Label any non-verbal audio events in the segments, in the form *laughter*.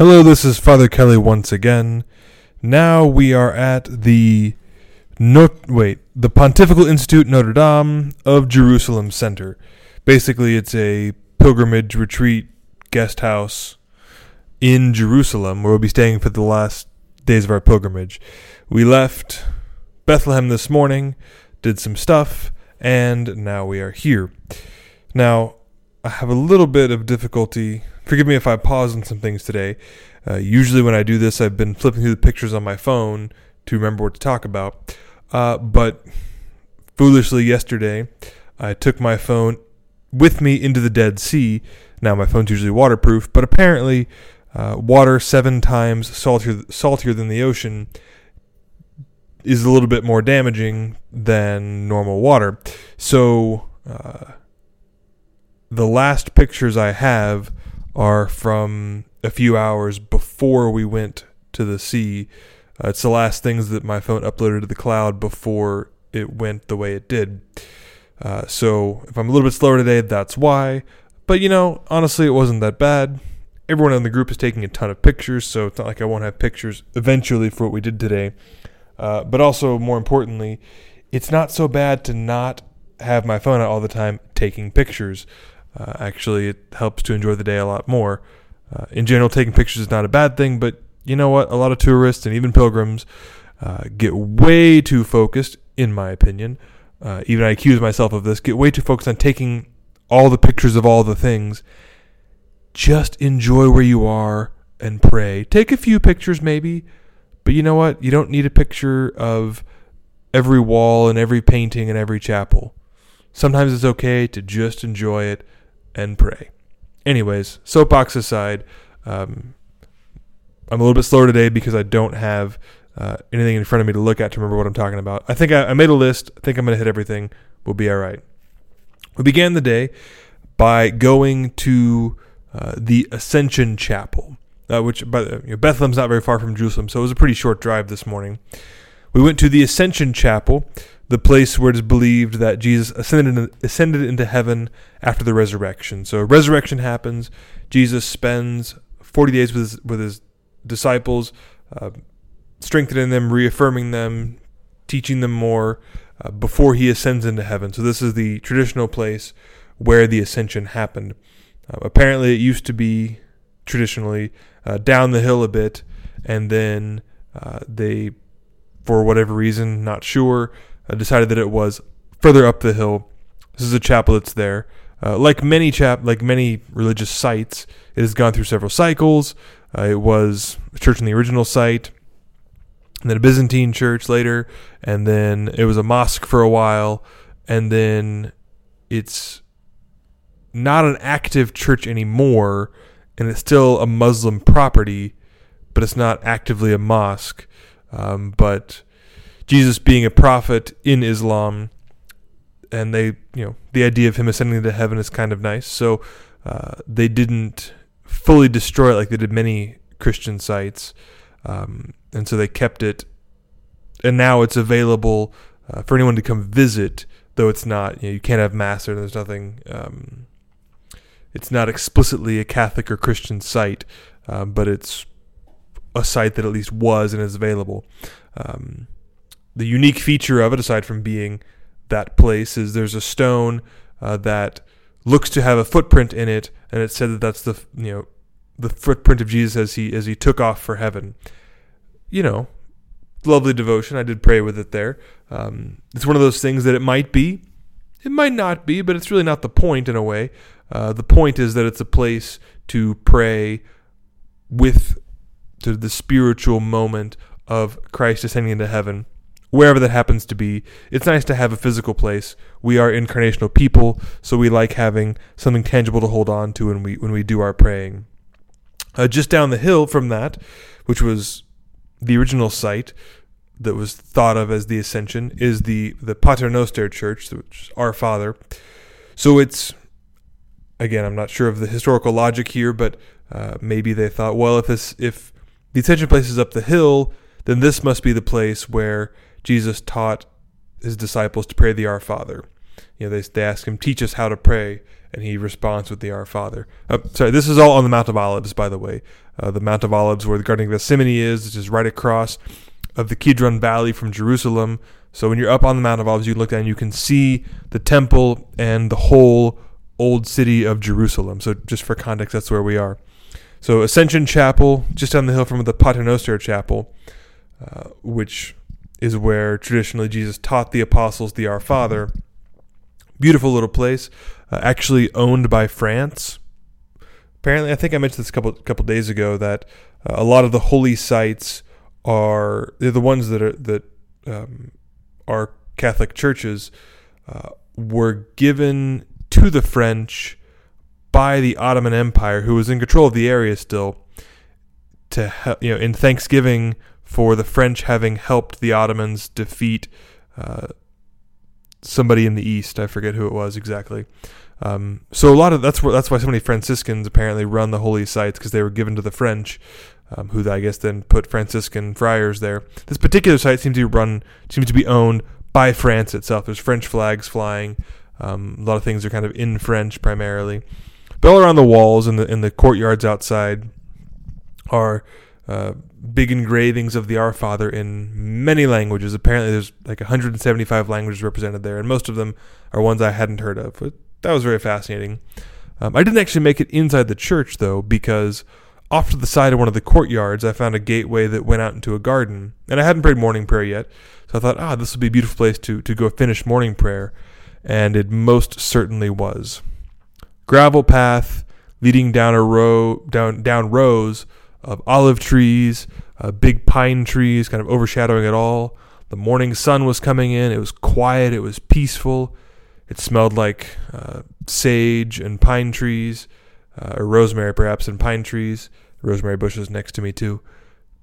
Hello, this is Father Kelly once again. Now we are at the Not- wait, the Pontifical Institute Notre Dame of Jerusalem Center. Basically, it's a pilgrimage retreat guest house in Jerusalem where we'll be staying for the last days of our pilgrimage. We left Bethlehem this morning, did some stuff, and now we are here. Now, I have a little bit of difficulty. Forgive me if I pause on some things today. Uh, usually, when I do this, I've been flipping through the pictures on my phone to remember what to talk about. Uh, but foolishly, yesterday, I took my phone with me into the Dead Sea. Now, my phone's usually waterproof, but apparently, uh, water seven times saltier, saltier than the ocean is a little bit more damaging than normal water. So, uh, the last pictures I have are from a few hours before we went to the sea. Uh, it's the last things that my phone uploaded to the cloud before it went the way it did. Uh, so if I'm a little bit slower today, that's why. But you know, honestly, it wasn't that bad. Everyone in the group is taking a ton of pictures, so it's not like I won't have pictures eventually for what we did today. Uh, but also, more importantly, it's not so bad to not have my phone out all the time taking pictures. Uh, actually, it helps to enjoy the day a lot more. Uh, in general, taking pictures is not a bad thing, but you know what? A lot of tourists and even pilgrims uh, get way too focused, in my opinion. Uh, even I accuse myself of this. Get way too focused on taking all the pictures of all the things. Just enjoy where you are and pray. Take a few pictures, maybe, but you know what? You don't need a picture of every wall and every painting and every chapel. Sometimes it's okay to just enjoy it and pray. Anyways, soapbox aside, um, I'm a little bit slower today because I don't have uh, anything in front of me to look at to remember what I'm talking about. I think I, I made a list. I think I'm going to hit everything. We'll be all right. We began the day by going to uh, the Ascension Chapel, uh, which by the, you know, Bethlehem's not very far from Jerusalem, so it was a pretty short drive this morning. We went to the Ascension Chapel, the place where it is believed that Jesus ascended ascended into heaven after the resurrection. So resurrection happens. Jesus spends 40 days with his, with his disciples, uh, strengthening them, reaffirming them, teaching them more uh, before he ascends into heaven. So this is the traditional place where the ascension happened. Uh, apparently, it used to be traditionally uh, down the hill a bit, and then uh, they, for whatever reason, not sure, uh, decided that it was further up the hill. This is a chapel that's there. Uh, like many chap, like many religious sites, it has gone through several cycles. Uh, it was a church in the original site, and then a Byzantine church later, and then it was a mosque for a while, and then it's not an active church anymore, and it's still a Muslim property, but it's not actively a mosque. Um, but Jesus being a prophet in Islam, and they, you know, the idea of him ascending to heaven is kind of nice. So uh, they didn't fully destroy it like they did many Christian sites, um, and so they kept it. And now it's available uh, for anyone to come visit, though it's not. You, know, you can't have mass there. There's nothing. Um, it's not explicitly a Catholic or Christian site, um, but it's a site that at least was and is available. Um, the unique feature of it, aside from being that place, is there's a stone uh, that looks to have a footprint in it, and it said that that's the you know the footprint of Jesus as he as he took off for heaven. You know, lovely devotion. I did pray with it there. Um, it's one of those things that it might be, it might not be, but it's really not the point in a way. Uh, the point is that it's a place to pray with to the spiritual moment of Christ ascending into heaven, wherever that happens to be. It's nice to have a physical place. We are incarnational people, so we like having something tangible to hold on to when we when we do our praying. Uh, just down the hill from that, which was the original site that was thought of as the Ascension, is the the Pater Noster Church, which is Our Father. So it's again, I'm not sure of the historical logic here, but uh, maybe they thought, well, if this if the Ascension place is up the hill, then this must be the place where Jesus taught his disciples to pray the Our Father. You know, they they ask him, teach us how to pray, and he responds with the Our Father. Uh, sorry, this is all on the Mount of Olives, by the way. Uh, the Mount of Olives, where the Garden of Gethsemane is, which is right across of the Kidron Valley from Jerusalem. So when you're up on the Mount of Olives, you look down, you can see the temple and the whole old city of Jerusalem. So just for context, that's where we are. So Ascension Chapel, just down the hill from the Paternoster Chapel, uh, which is where traditionally Jesus taught the apostles the Our Father. Beautiful little place, uh, actually owned by France. Apparently, I think I mentioned this a couple couple days ago that uh, a lot of the holy sites are they're the ones that are that um, are Catholic churches uh, were given to the French by the Ottoman Empire, who was in control of the area still, to you know in thanksgiving for the French having helped the Ottomans defeat uh, somebody in the east. I forget who it was exactly. Um, so a lot of that's where, that's why so many Franciscans apparently run the holy sites because they were given to the French, um, who I guess then put Franciscan friars there. This particular site seems to be run seems to be owned by France itself. There's French flags flying. Um, a lot of things are kind of in French primarily. But all around the walls and the in the courtyards outside are uh, big engravings of the Our Father in many languages. Apparently, there's like 175 languages represented there, and most of them are ones I hadn't heard of. But that was very fascinating. Um, I didn't actually make it inside the church though, because off to the side of one of the courtyards, I found a gateway that went out into a garden, and I hadn't prayed morning prayer yet, so I thought, ah, this would be a beautiful place to to go finish morning prayer, and it most certainly was. Gravel path leading down a row down down rows of olive trees, uh, big pine trees kind of overshadowing it all. The morning sun was coming in. It was quiet. It was peaceful. It smelled like uh, sage and pine trees, uh, or rosemary perhaps, and pine trees. Rosemary bushes next to me too.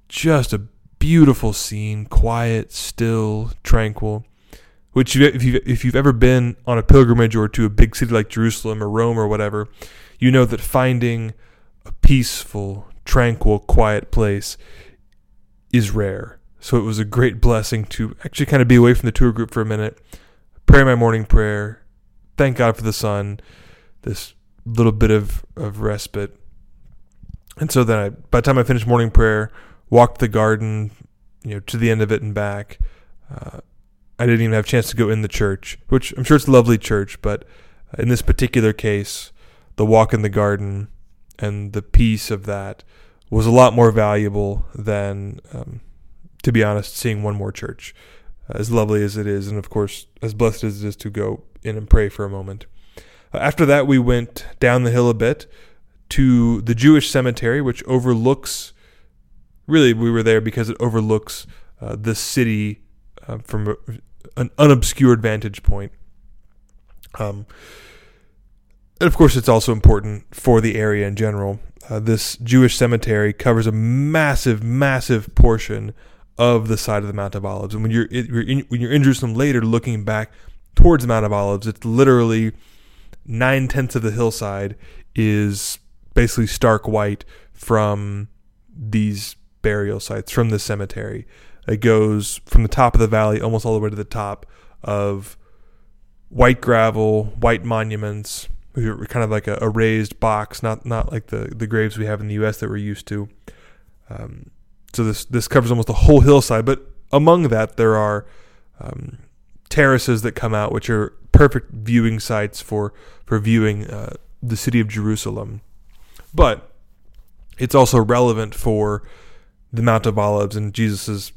Just a beautiful scene, quiet, still, tranquil. Which, if you've, if you've ever been on a pilgrimage or to a big city like Jerusalem or Rome or whatever, you know that finding a peaceful, tranquil, quiet place is rare. So it was a great blessing to actually kind of be away from the tour group for a minute, pray my morning prayer, thank God for the sun, this little bit of, of respite. And so then I, by the time I finished morning prayer, walked the garden, you know, to the end of it and back. Uh, I didn't even have a chance to go in the church, which I'm sure it's a lovely church, but in this particular case, the walk in the garden and the peace of that was a lot more valuable than, um, to be honest, seeing one more church. As lovely as it is, and of course, as blessed as it is to go in and pray for a moment. Uh, after that, we went down the hill a bit to the Jewish cemetery, which overlooks. Really, we were there because it overlooks uh, the city uh, from a, an unobscured vantage point. Um, and of course, it's also important for the area in general. Uh, this Jewish cemetery covers a massive, massive portion of the side of the Mount of Olives. And when you're, you're in, when you're in Jerusalem later, looking back towards the Mount of Olives, it's literally nine tenths of the hillside is basically stark white from these burial sites, from the cemetery. It goes from the top of the valley almost all the way to the top of white gravel, white monuments, kind of like a, a, raised box, not not like the the graves we have in the U.S. that we're used to. Um, so this this covers almost the whole hillside, but among that there are um, terraces that come out, which are perfect viewing sites for for viewing uh, the city of Jerusalem. But it's also relevant for the Mount of Olives and Jesus's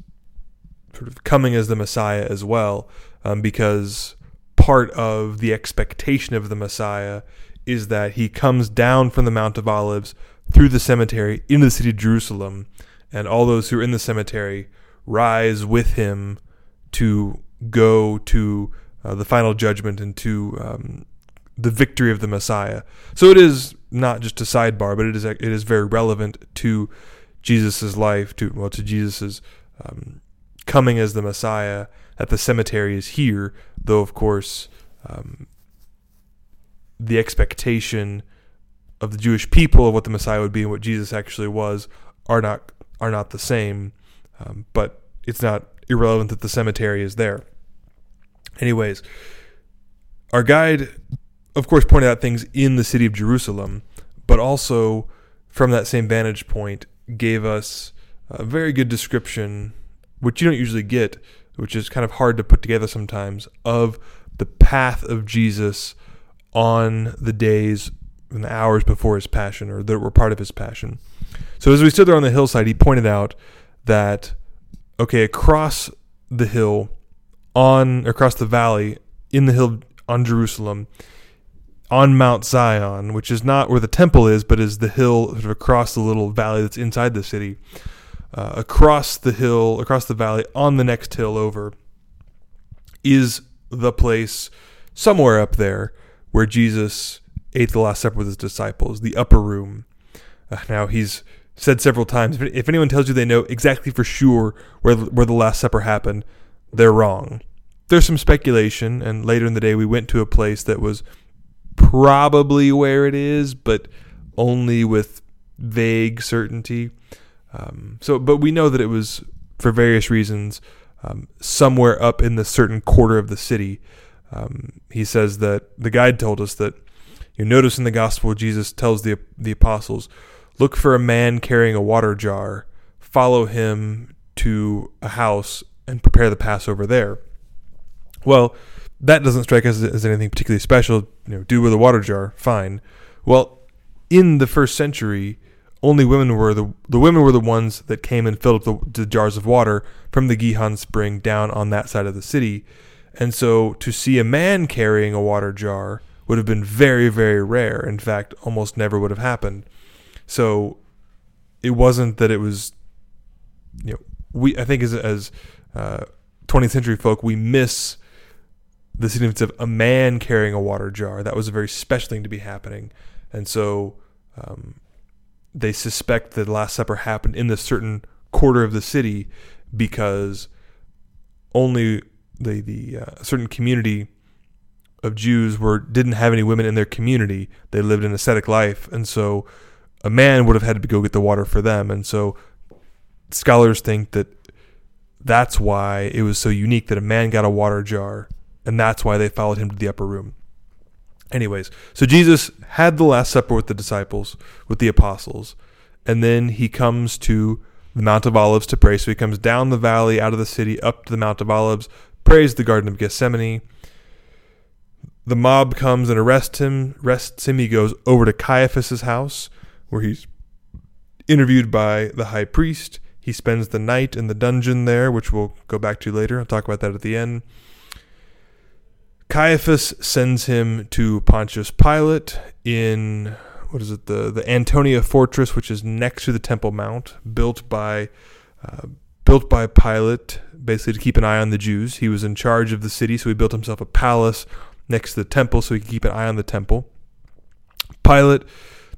sort of coming as the Messiah as well, um, because part of the expectation of the Messiah is that he comes down from the Mount of Olives through the cemetery into the city of Jerusalem, and all those who are in the cemetery rise with him to go to uh, the final judgment and to um, the victory of the Messiah. So it is not just a sidebar, but it is it is very relevant to Jesus's life, to well, to Jesus's um, coming as the Messiah that the cemetery is here, though of course um, the expectation of the Jewish people of what the Messiah would be and what Jesus actually was are not are not the same. Um, but it's not irrelevant that the cemetery is there. Anyways, our guide of course, pointed out things in the city of Jerusalem, but also from that same vantage point gave us a very good description, which you don't usually get, which is kind of hard to put together sometimes, of the path of Jesus on the days and the hours before his passion or that were part of his passion. So as we stood there on the hillside, he pointed out that okay, across the hill on across the valley in the hill on Jerusalem on Mount Zion, which is not where the temple is, but is the hill sort of across the little valley that's inside the city. Uh, across the hill, across the valley, on the next hill over, is the place somewhere up there where Jesus ate the Last Supper with his disciples, the upper room. Uh, now, he's said several times if anyone tells you they know exactly for sure where, where the Last Supper happened, they're wrong. There's some speculation, and later in the day, we went to a place that was probably where it is, but only with vague certainty. Um, so, but we know that it was for various reasons um, somewhere up in the certain quarter of the city. Um, he says that the guide told us that you notice in the gospel Jesus tells the the apostles, "Look for a man carrying a water jar. Follow him to a house and prepare the Passover there." Well, that doesn't strike us as anything particularly special. You know, do with a water jar, fine. Well, in the first century, only women were the the women were the ones that came and filled up the, the jars of water from the Gihon spring down on that side of the city, and so to see a man carrying a water jar would have been very very rare. In fact, almost never would have happened. So it wasn't that it was, you know, we I think as as uh, 20th century folk we miss the significance of a man carrying a water jar. That was a very special thing to be happening. And so um, they suspect that the Last Supper happened in this certain quarter of the city because only the, the uh, certain community of Jews were didn't have any women in their community. They lived an ascetic life, and so a man would have had to go get the water for them. And so scholars think that that's why it was so unique that a man got a water jar and that's why they followed him to the upper room. Anyways, so Jesus had the Last Supper with the disciples, with the apostles, and then he comes to the Mount of Olives to pray. So he comes down the valley out of the city up to the Mount of Olives, prays the Garden of Gethsemane. The mob comes and arrests him. Arrests him. He goes over to Caiaphas's house, where he's interviewed by the high priest. He spends the night in the dungeon there, which we'll go back to later. I'll talk about that at the end. Caiaphas sends him to Pontius Pilate in what is it the the Antonia fortress, which is next to the Temple Mount, built by uh, built by Pilate, basically to keep an eye on the Jews. He was in charge of the city, so he built himself a palace next to the temple so he could keep an eye on the temple. Pilate,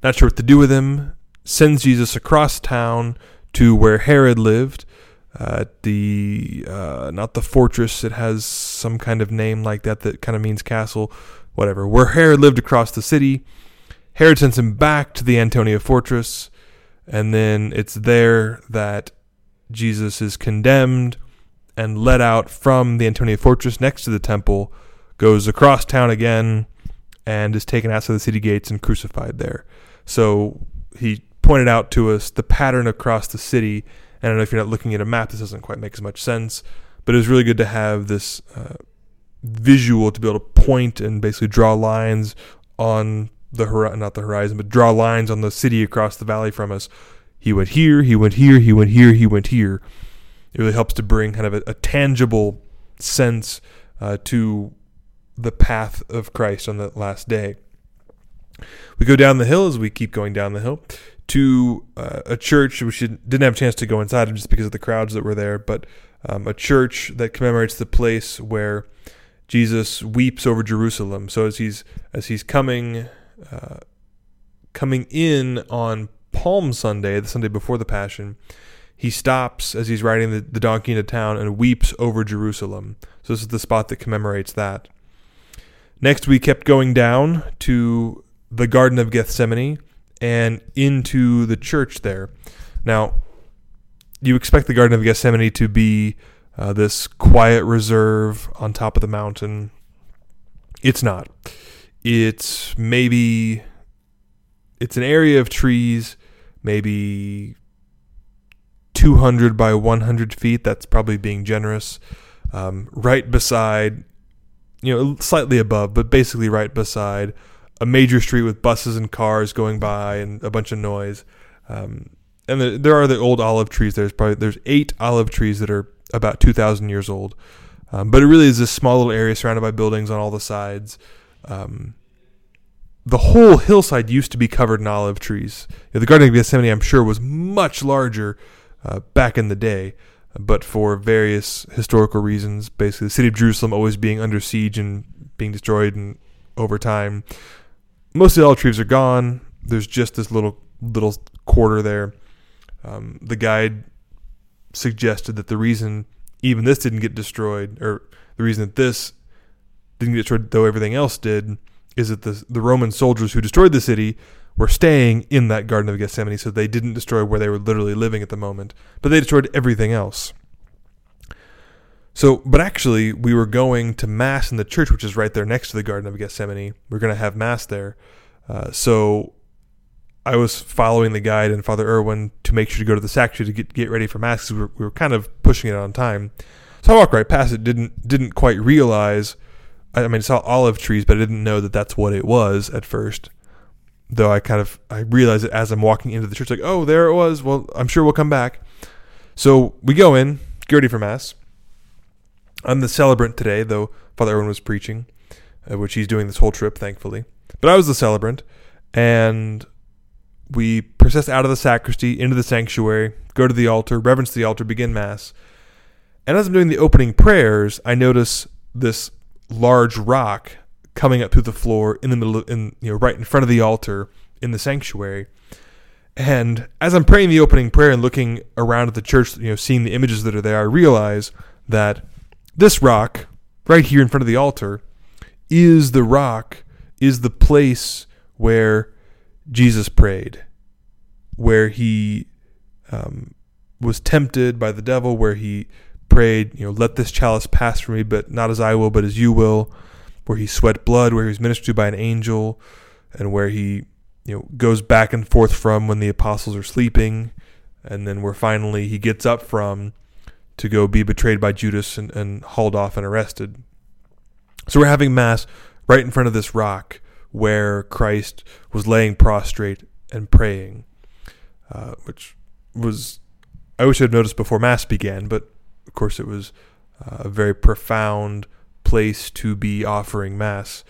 not sure what to do with him, sends Jesus across town to where Herod lived uh, the uh, not the fortress. It has some kind of name like that that kind of means castle, whatever. Where Herod lived across the city. Herod sends him back to the Antonia fortress, and then it's there that Jesus is condemned and led out from the Antonia fortress next to the temple, goes across town again, and is taken outside the city gates and crucified there. So he pointed out to us the pattern across the city I don't know if you're not looking at a map, this doesn't quite make as much sense, but it was really good to have this uh, visual to be able to point and basically draw lines on the horizon, not the horizon, but draw lines on the city across the valley from us. He went here, he went here, he went here, he went here. It really helps to bring kind of a, a tangible sense uh, to the path of Christ on that last day. We go down the hill as we keep going down the hill to uh, a church which didn't have a chance to go inside just because of the crowds that were there, but um, a church that commemorates the place where Jesus weeps over Jerusalem. So as he's as he's coming uh, coming in on Palm Sunday, the Sunday before the Passion, he stops as he's riding the, the donkey into town and weeps over Jerusalem. So this is the spot that commemorates that. Next, we kept going down to the Garden of Gethsemane and into the church there. Now, you expect the Garden of Gethsemane to be uh, this quiet reserve on top of the mountain. It's not. it's maybe it's an area of trees, maybe 200 by 100 feet. That's probably being generous. Um, right beside, you know, slightly above, but basically right beside a major street with buses and cars going by and a bunch of noise. Um, and the, there are the old olive trees. There's probably there's eight olive trees that are about 2,000 years old. Um, but it really is this small little area surrounded by buildings on all the sides. Um, the whole hillside used to be covered in olive trees. You know, the Garden of Gethsemane, I'm sure, was much larger uh, back in the day, but for various historical reasons, basically the city of Jerusalem always being under siege and being destroyed, and over time, most of the olive trees are gone. There's just this little little quarter there. Um, the guide suggested that the reason even this didn't get destroyed, or the reason that this didn't get destroyed, though everything else did, is that the the Roman soldiers who destroyed the city were staying in that Garden of Gethsemane, so they didn't destroy where they were literally living at the moment, but they destroyed everything else. So, but actually, we were going to mass in the church, which is right there next to the Garden of Gethsemane. We are going to have mass there. Uh, so, I was following the guide and Father Irwin to make sure to go to the sanctuary to get get ready for mass because we, we were, kind of pushing it on time. So I walked right past it. Didn't didn't quite realize. I mean, I saw olive trees, but I didn't know that that's what it was at first though I kind of I realized it as I'm walking into the church, like, oh, there it was. Well, I'm sure we'll come back. So we go in, get ready for mass. I'm the celebrant today, though Father Irwin was preaching, uh, which he's doing this whole trip, thankfully. But I was the celebrant, and we process out of the sacristy into the sanctuary, go to the altar, reverence the altar, begin mass. And as I'm doing the opening prayers, I notice this large rock coming up through the floor in the middle of, in you know right in front of the altar in the sanctuary. And as I'm praying the opening prayer and looking around at the church, you know, seeing the images that are there, I realize that this rock right here in front of the altar is the rock, is the place where Jesus prayed, where he um, was tempted by the devil, where he prayed, you know, let this chalice pass from me, but not as I will, but as you will where he sweat blood, where he was ministered to by an angel, and where he you know goes back and forth from when the apostles are sleeping, and then where finally he gets up from to go be betrayed by Judas and, and hauled off and arrested. So we're having mass right in front of this rock where Christ was laying prostrate and praying, uh, which was I wish I'd noticed before mass began, but of course it was uh, a very profound place to be offering mass.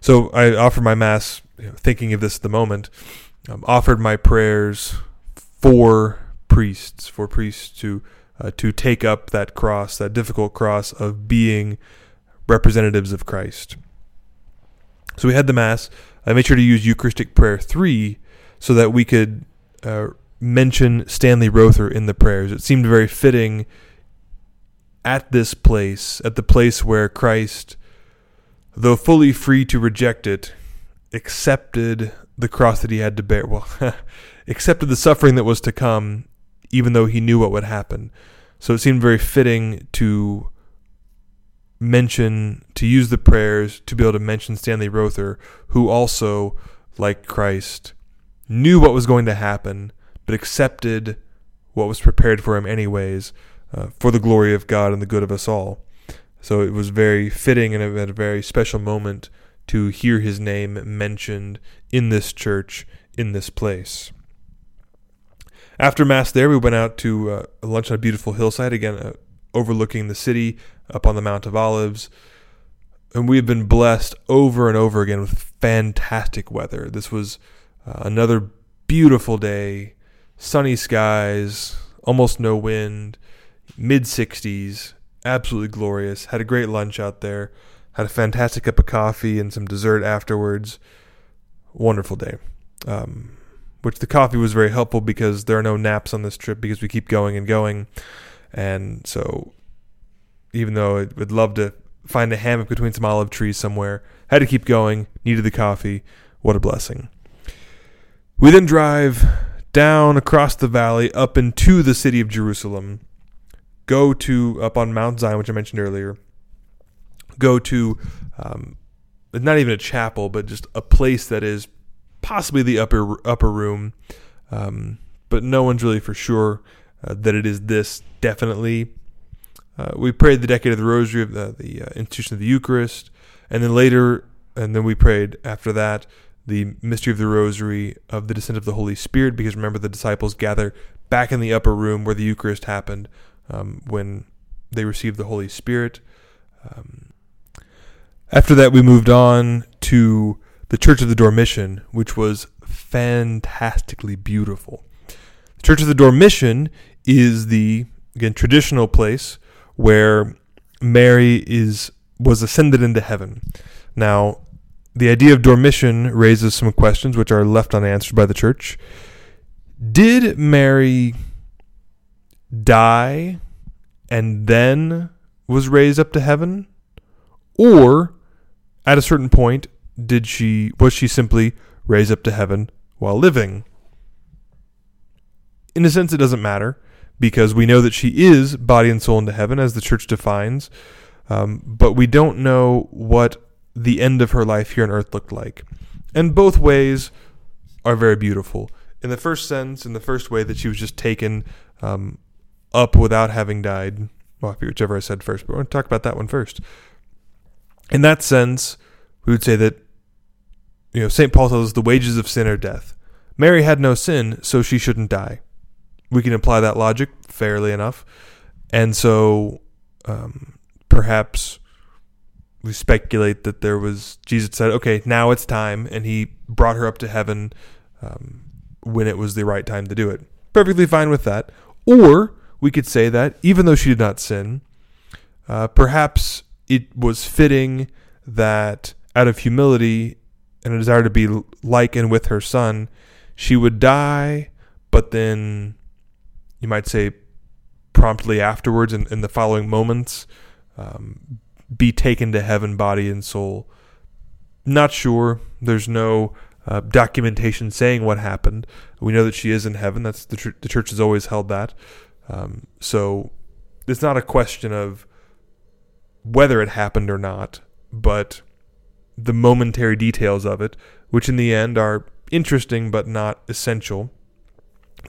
So I offered my mass, you know, thinking of this at the moment. Um, offered my prayers for priests, for priests to uh, to take up that cross, that difficult cross of being representatives of Christ. So we had the mass. I made sure to use Eucharistic Prayer three, so that we could uh, mention Stanley Rother in the prayers. It seemed very fitting at this place, at the place where Christ, though fully free to reject it, accepted the cross that he had to bear. Well, *laughs* accepted the suffering that was to come, even though he knew what would happen. So it seemed very fitting to mention, to use the prayers to be able to mention Stanley Rother, who also, like Christ, knew what was going to happen, but accepted what was prepared for him anyways uh, for the glory of God and the good of us all. So it was very fitting and at a very special moment to hear his name mentioned in this church, in this place. After Mass there, we went out to uh, lunch on a beautiful hillside, again, uh, overlooking the city up on the Mount of Olives. And we have been blessed over and over again with fantastic weather. This was uh, another beautiful day, sunny skies, almost no wind, mid 60s, absolutely glorious. Had a great lunch out there. Had a fantastic cup of coffee and some dessert afterwards. Wonderful day. Um, which the coffee was very helpful because there are no naps on this trip because we keep going and going. And so, even though I would love to find a hammock between some olive trees somewhere, had to keep going, needed the coffee. What a blessing. We then drive down across the valley up into the city of Jerusalem go to up on Mount Zion, which I mentioned earlier. Go to um, not even a chapel, but just a place that is possibly the upper upper room. Um, but no one's really for sure uh, that it is this definitely. Uh, we prayed the decade of the Rosary of the, the uh, institution of the Eucharist, and then later, and then we prayed after that the mystery of the Rosary of the descent of the Holy Spirit. Because remember, the disciples gather back in the upper room where the Eucharist happened um, when they received the Holy Spirit. Um, after that, we moved on to the Church of the Dormition, which was fantastically beautiful. The Church of the Dormition is the again traditional place where Mary is was ascended into heaven. Now, the idea of dormition raises some questions which are left unanswered by the church. Did Mary die and then was raised up to heaven? Or at a certain point did she was she simply raised up to heaven while living? In a sense it doesn't matter because we know that she is body and soul into heaven as the church defines, um, but we don't know what the end of her life here on earth looked like. And both ways are very beautiful. In the first sense, in the first way that she was just taken um, up without having died, well, whichever I said first, but we're going to talk about that one first. In that sense, we would say that you know St. Paul tells us the wages of sin are death. Mary had no sin, so she shouldn't die we can apply that logic fairly enough. And so um, perhaps we speculate that there was, Jesus said, okay, now it's time. And he brought her up to heaven um, when it was the right time to do it. Perfectly fine with that. Or we could say that even though she did not sin, uh, perhaps it was fitting that out of humility and a desire to be like and with her son, she would die, but then you might say promptly afterwards in, in the following moments um, be taken to heaven body and soul. Not sure. There's no uh, documentation saying what happened. We know that she is in heaven. That's the, tr- the church has always held that. Um, so it's not a question of whether it happened or not but the momentary details of it which in the end are interesting but not essential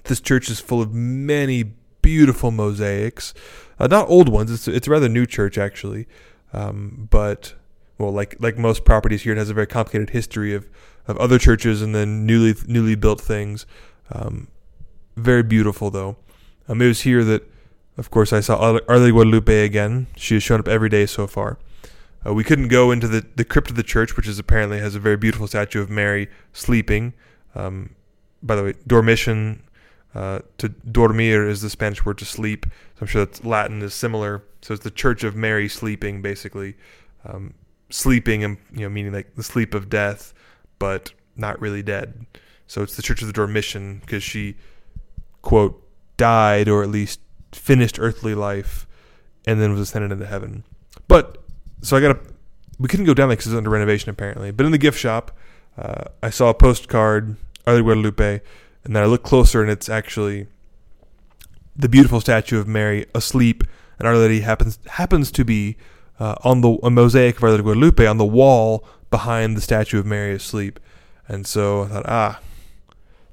this church is full of many beautiful mosaics, uh, not old ones. It's it's a rather new church actually, um, but well, like like most properties here, it has a very complicated history of, of other churches and then newly newly built things. Um, very beautiful though. Um, it was here that, of course, I saw Lady Guadalupe again. She has shown up every day so far. Uh, we couldn't go into the, the crypt of the church, which is apparently has a very beautiful statue of Mary sleeping. Um, by the way, Dormition uh, to dormir is the Spanish word to sleep. So I'm sure that Latin is similar. So it's the Church of Mary sleeping, basically, um, sleeping and you know meaning like the sleep of death, but not really dead. So it's the Church of the Dormition because she quote died or at least finished earthly life and then was ascended into heaven. But so I got a we couldn't go down there because it's under renovation apparently. But in the gift shop, uh, I saw a postcard, Lady Guadalupe and then I looked closer, and it's actually the beautiful statue of Mary asleep, and Our Lady happens happens to be uh, on the a mosaic of Our Lady Guadalupe on the wall behind the statue of Mary asleep. And so I thought, ah,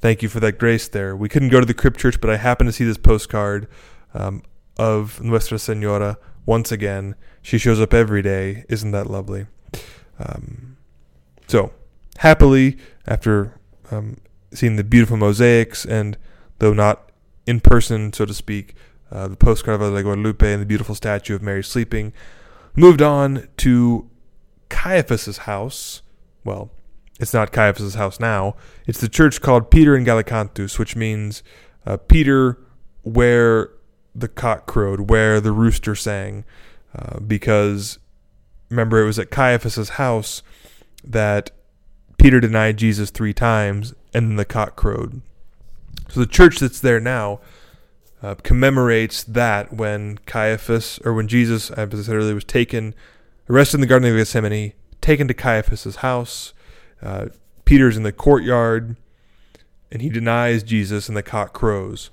thank you for that grace there. We couldn't go to the crypt church, but I happened to see this postcard um, of Nuestra Senora once again. She shows up every day. Isn't that lovely? Um, so, happily, after um, seeing the beautiful mosaics and, though not in person, so to speak, uh, the postcard of La Guadalupe and the beautiful statue of Mary sleeping. Moved on to Caiaphas's house. Well, it's not Caiaphas's house now. It's the church called Peter in Gallicantus, which means uh, Peter where the cock crowed, where the rooster sang, uh, because remember it was at Caiaphas's house that Peter denied Jesus three times, and the cock crowed. So the church that's there now uh, commemorates that when Caiaphas, or when Jesus, as I said earlier, was taken, arrested in the Garden of Gethsemane, taken to Caiaphas's house. Uh, Peter's in the courtyard, and he denies Jesus, and the cock crows.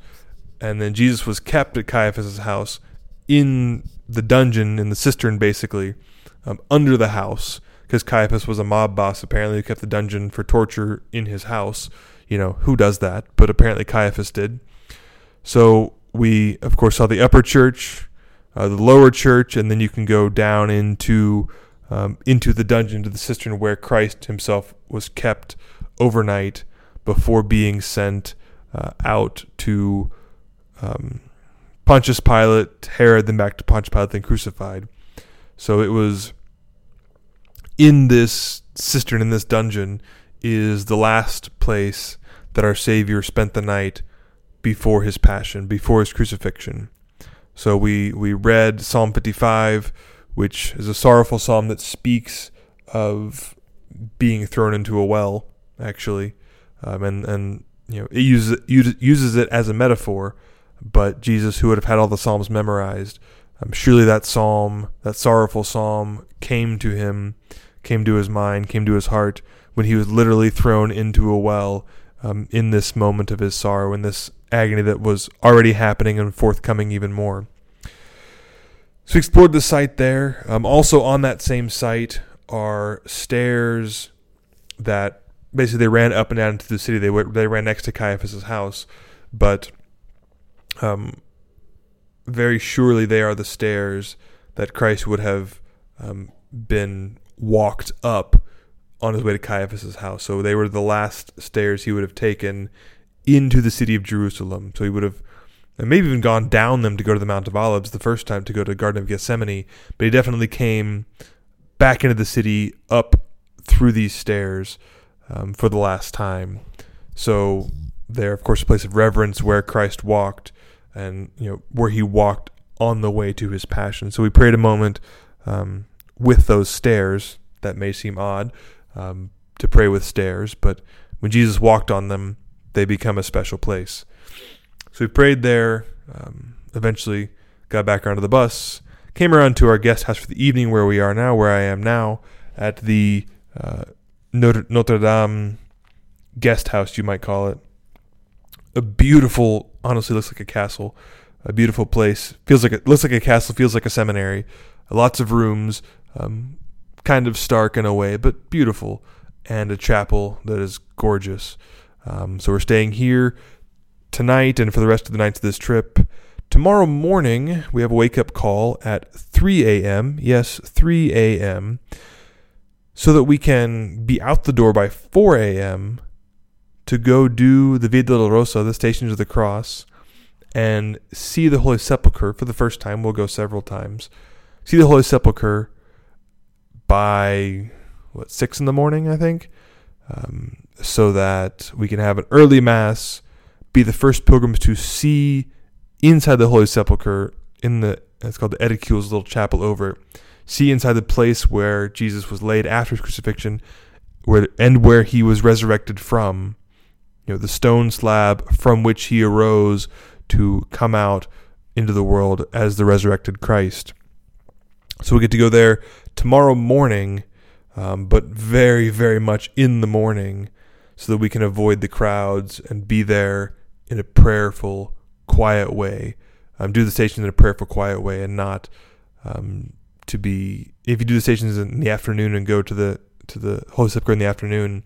And then Jesus was kept at Caiaphas's house in the dungeon, in the cistern, basically, um, under the house, because Caiaphas was a mob boss apparently who kept the dungeon for torture in his house. You know, who does that? But apparently Caiaphas did. So we, of course, saw the upper church, uh, the lower church, and then you can go down into um, into the dungeon to the cistern where Christ himself was kept overnight before being sent uh, out to um, Pontius Pilate, Herod, then back to Pontius Pilate, then crucified. So it was in this cistern, in this dungeon, is the last place that our Savior spent the night before his passion, before his crucifixion. So we, we read Psalm 55, which is a sorrowful psalm that speaks of being thrown into a well, actually. Um, and, and you know, it uses, uses it as a metaphor but Jesus, who would have had all the Psalms memorized, um, surely that psalm, that sorrowful psalm, came to him, came to his mind, came to his heart when he was literally thrown into a well um, in this moment of his sorrow, in this agony that was already happening and forthcoming even more. So we explored the site there. Um, also on that same site are stairs that basically they ran up and down into the city. They were, they ran next to Caiaphas's house, but um, very surely they are the stairs that Christ would have um, been walked up on his way to Caiaphas's house. So they were the last stairs he would have taken into the city of Jerusalem. So he would have maybe even gone down them to go to the Mount of Olives the first time to go to the Garden of Gethsemane, but he definitely came back into the city up through these stairs um, for the last time. So there, of course, a place of reverence where Christ walked and you know where he walked on the way to his passion. So we prayed a moment um, with those stairs. That may seem odd um, to pray with stairs, but when Jesus walked on them, they become a special place. So we prayed there. Um, eventually, got back onto the bus, came around to our guest house for the evening, where we are now, where I am now, at the uh, Notre, Notre Dame guest house, you might call it. A beautiful honestly looks like a castle, a beautiful place. Feels like it looks like a castle. Feels like a seminary. Lots of rooms, um, kind of stark in a way, but beautiful, and a chapel that is gorgeous. Um, so we're staying here tonight and for the rest of the nights of this trip. Tomorrow morning, we have a wake up call at 3 a.m. Yes, 3 a.m. So that we can be out the door by 4 a.m to go do the Via Dolorosa, the Stations of the Cross, and see the Holy Sepulchre for the first time. We'll go several times. See the Holy Sepulchre by what six in the morning, I think, um, so that we can have an early mass, be the first pilgrims to see inside the Holy Sepulchre in the it's called the Edicules little chapel over see inside the place where Jesus was laid after his crucifixion, where and where he was resurrected from you know, the stone slab from which he arose to come out into the world as the resurrected Christ. So we get to go there tomorrow morning, um, but very, very much in the morning, so that we can avoid the crowds and be there in a prayerful, quiet way. Um, do the stations in a prayerful, quiet way, and not um, to be. If you do the stations in the afternoon and go to the to the Holy Sepulchre in the afternoon,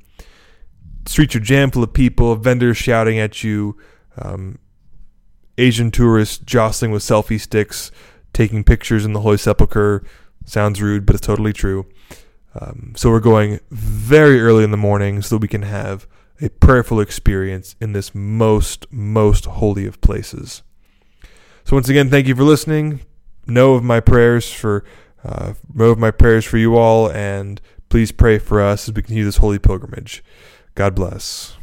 streets are jammed full of people, vendors shouting at you, um, Asian tourists jostling with selfie sticks, taking pictures in the Holy Sepulchre. Sounds rude, but it's totally true. Um, so we're going very early in the morning so that we can have a prayerful experience in this most, most holy of places. So once again, thank you for listening. Know of my prayers for, uh, know of my prayers for you all, and please pray for us as we continue this holy pilgrimage. God bless.